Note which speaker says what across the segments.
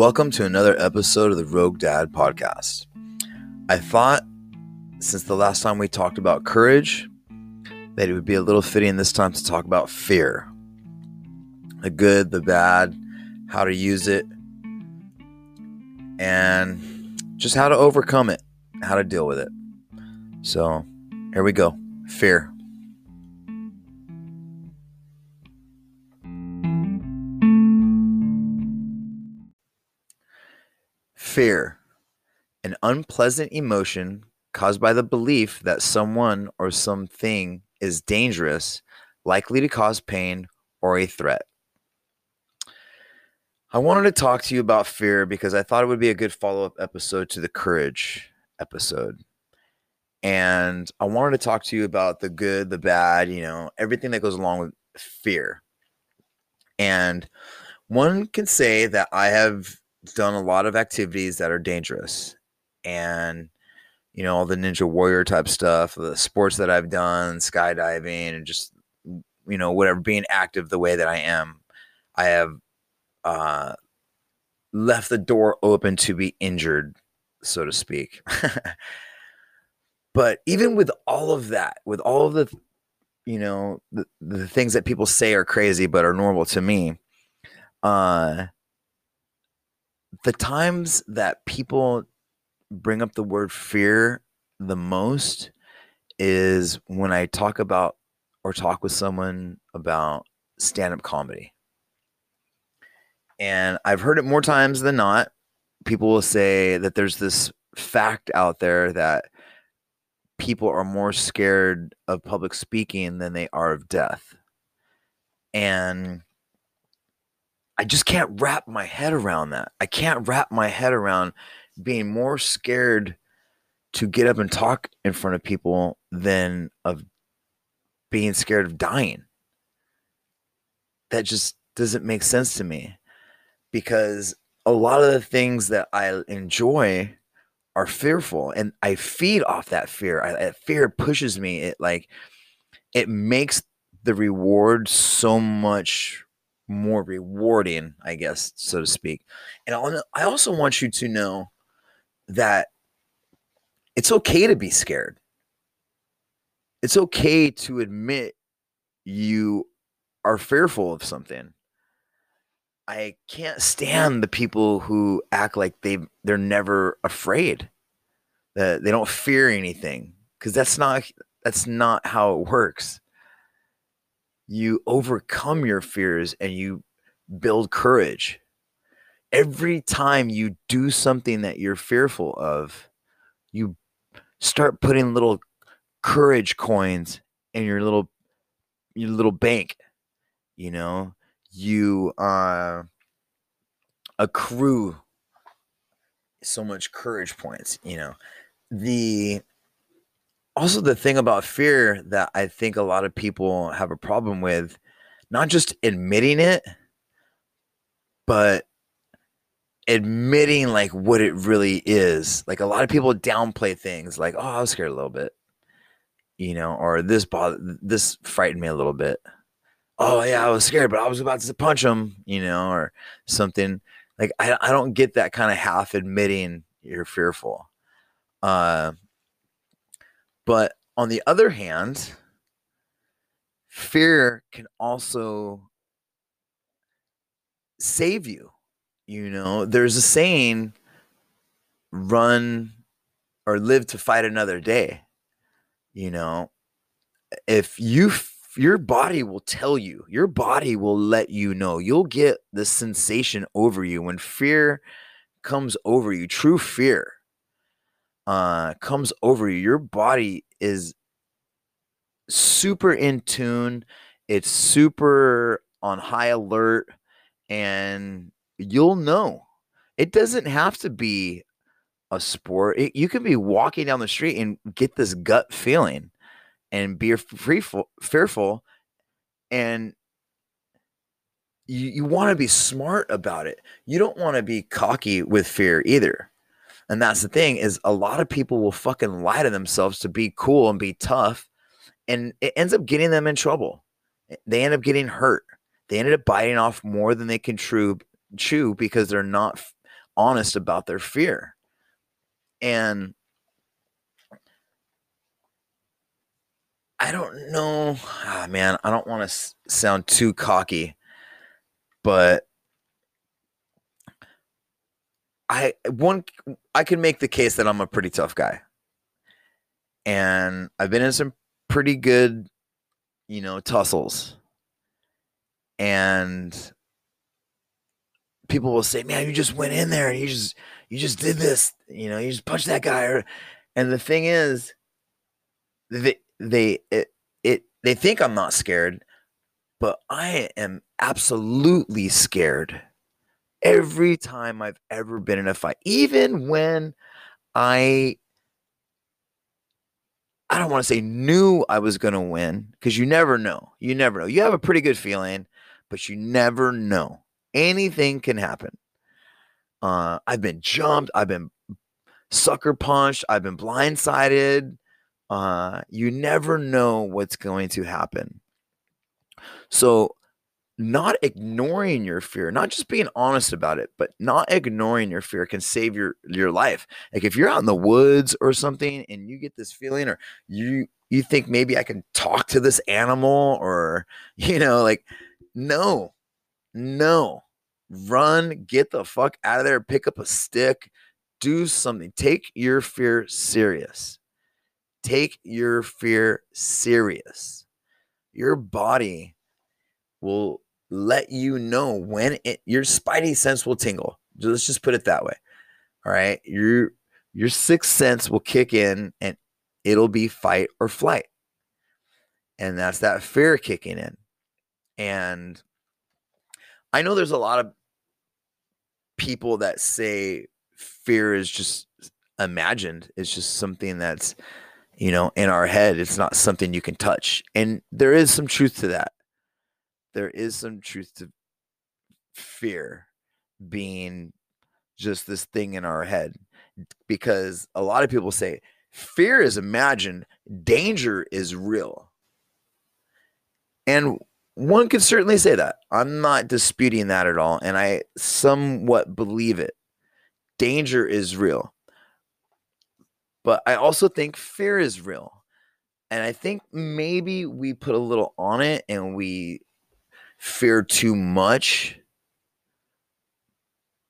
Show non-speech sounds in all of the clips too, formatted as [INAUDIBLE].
Speaker 1: Welcome to another episode of the Rogue Dad podcast. I thought since the last time we talked about courage that it would be a little fitting this time to talk about fear the good, the bad, how to use it, and just how to overcome it, how to deal with it. So, here we go fear. Fear, an unpleasant emotion caused by the belief that someone or something is dangerous, likely to cause pain, or a threat. I wanted to talk to you about fear because I thought it would be a good follow up episode to the courage episode. And I wanted to talk to you about the good, the bad, you know, everything that goes along with fear. And one can say that I have done a lot of activities that are dangerous. And you know all the ninja warrior type stuff the sports that i've done skydiving and just you know whatever being active the way that i am i have uh left the door open to be injured so to speak. [LAUGHS] But even with all of that with all of the you know the, the things that people say are crazy but are normal to me uh the times that people bring up the word fear the most is when I talk about or talk with someone about stand up comedy. And I've heard it more times than not. People will say that there's this fact out there that people are more scared of public speaking than they are of death. And I just can't wrap my head around that. I can't wrap my head around being more scared to get up and talk in front of people than of being scared of dying. That just doesn't make sense to me because a lot of the things that I enjoy are fearful and I feed off that fear. I, that fear pushes me. It like it makes the reward so much more rewarding, I guess, so to speak. And I also want you to know that it's okay to be scared. It's okay to admit you are fearful of something. I can't stand the people who act like they they're never afraid. That they don't fear anything because that's not that's not how it works you overcome your fears and you build courage. Every time you do something that you're fearful of, you start putting little courage coins in your little your little bank. You know, you uh accrue so much courage points, you know. The also the thing about fear that I think a lot of people have a problem with, not just admitting it, but admitting like what it really is. Like a lot of people downplay things like, oh, I was scared a little bit, you know, or this bothered, this frightened me a little bit. Oh yeah, I was scared, but I was about to punch him, you know, or something. Like I, I don't get that kind of half admitting you're fearful. Uh, but on the other hand, fear can also save you. You know, there's a saying run or live to fight another day. You know, if you your body will tell you, your body will let you know. You'll get the sensation over you when fear comes over you, true fear uh, comes over you, your body is super in tune. It's super on high alert, and you'll know. It doesn't have to be a sport. It, you can be walking down the street and get this gut feeling and be fearful, fearful and you, you want to be smart about it. You don't want to be cocky with fear either. And that's the thing is a lot of people will fucking lie to themselves to be cool and be tough. And it ends up getting them in trouble. They end up getting hurt. They ended up biting off more than they can chew, chew because they're not honest about their fear. And I don't know, ah, man, I don't want to s- sound too cocky, but I one I can make the case that I'm a pretty tough guy. And I've been in some pretty good, you know, tussles. And people will say, "Man, you just went in there and you just you just did this, you know, you just punched that guy." And the thing is, they they it, it they think I'm not scared, but I am absolutely scared every time I've ever been in a fight, even when I I don't want to say knew I was going to win because you never know. You never know. You have a pretty good feeling, but you never know. Anything can happen. Uh, I've been jumped. I've been sucker punched. I've been blindsided. Uh, you never know what's going to happen. So, not ignoring your fear, not just being honest about it, but not ignoring your fear can save your your life. Like if you're out in the woods or something and you get this feeling or you you think maybe I can talk to this animal or [LAUGHS] you know like no. No. Run, get the fuck out of there, pick up a stick, do something. Take your fear serious. Take your fear serious. Your body will let you know when it your spidey sense will tingle. Let's just put it that way. All right. Your your sixth sense will kick in and it'll be fight or flight. And that's that fear kicking in. And I know there's a lot of people that say fear is just imagined. It's just something that's, you know, in our head. It's not something you can touch. And there is some truth to that there is some truth to fear being just this thing in our head because a lot of people say fear is imagined, danger is real. And one could certainly say that. I'm not disputing that at all. And I somewhat believe it. Danger is real. But I also think fear is real. And I think maybe we put a little on it and we fear too much.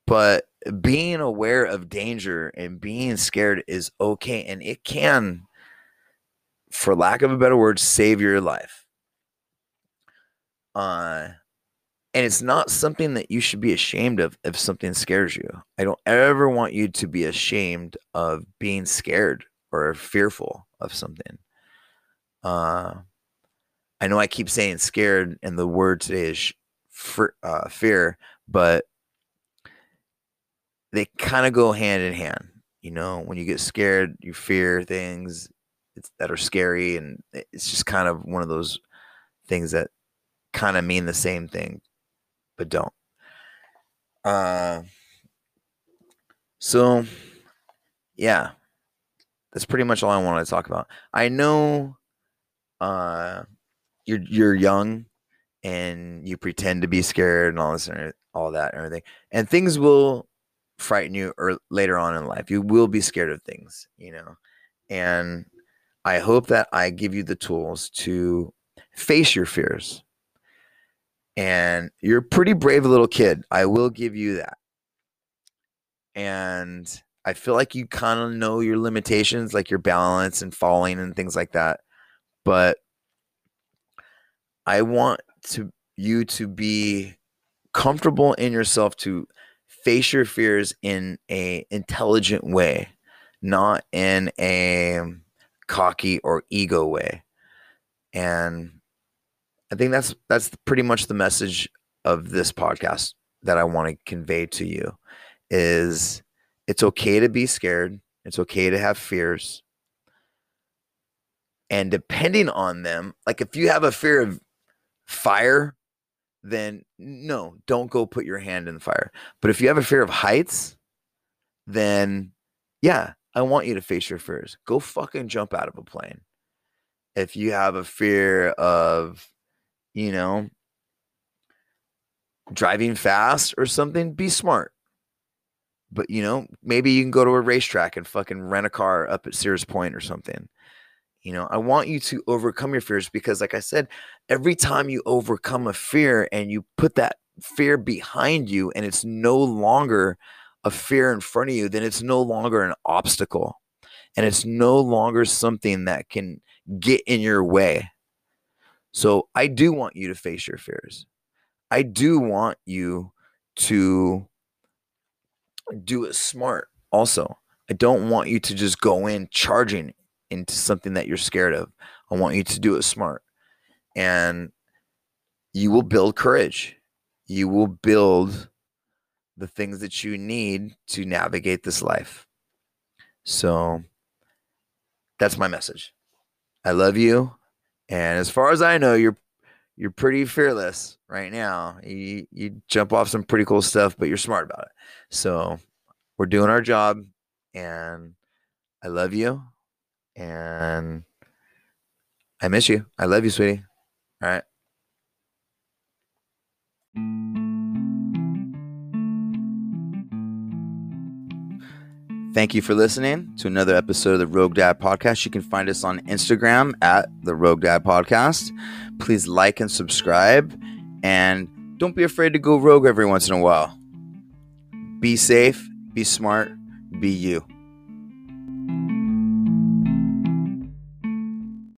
Speaker 1: But being aware of danger and being scared is okay. And it can, for lack of a better word, save your life. Uh, and it's not something that you should be ashamed of if something scares you. I don't ever want you to be ashamed of being scared or fearful of something. Uh, I know I keep saying scared, and the word today is for, uh, fear, but they kind of go hand in hand. You know, when you get scared, you fear things that are scary, and it's just kind of one of those things that kind of mean the same thing, but don't. Uh, so, yeah, that's pretty much all I wanted to talk about. I know, uh, you're you're young and you pretend to be scared and all this and all that and everything. And things will frighten you or later on in life. You will be scared of things you know? And i hope that i give you the tools to face your fears. And you're a pretty brave little kid. I will give you that. And i feel like you kind of know your limitations like your balance and falling and things like that. But I want to you to be comfortable in yourself to face your fears in a intelligent way, not in a cocky or ego way. And I think that's that's pretty much the message of this podcast that I want to convey to you is it's okay to be scared. It's okay to have fears. And depending on them, like if you have a fear of fire, then no, don't go put your hand in the fire. But if you have a fear of heights, then yeah, I want you to face your fears. Go fucking jump out of a plane. If you have a fear of, you know, driving fast or something, be smart. But you know, maybe you can go to a racetrack and fucking rent a car up at Sears Point or something. You know, I want you to overcome your fears because, like I said, every time you overcome a fear and you put that fear behind you and it's no longer a fear in front of you, then it's no longer an obstacle and it's no longer something that can get in your way. So I do want you to face your fears. I do want you to do it smart also. I don't want you to just go in charging into something that you're scared of. I want you to do it smart. And you will build courage. You will build the things that you need to navigate this life. So that's my message. I love you. And as far as I know, you're you're pretty fearless right now. You you jump off some pretty cool stuff, but you're smart about it. So we're doing our job and I love you and I miss you. I love you, sweetie. All right. Thank you for listening to another episode of the Rogue Dad Podcast. You can find us on Instagram at the Rogue Dad Podcast. Please like and subscribe. And don't be afraid to go rogue every once in a while. Be safe, be smart, be you.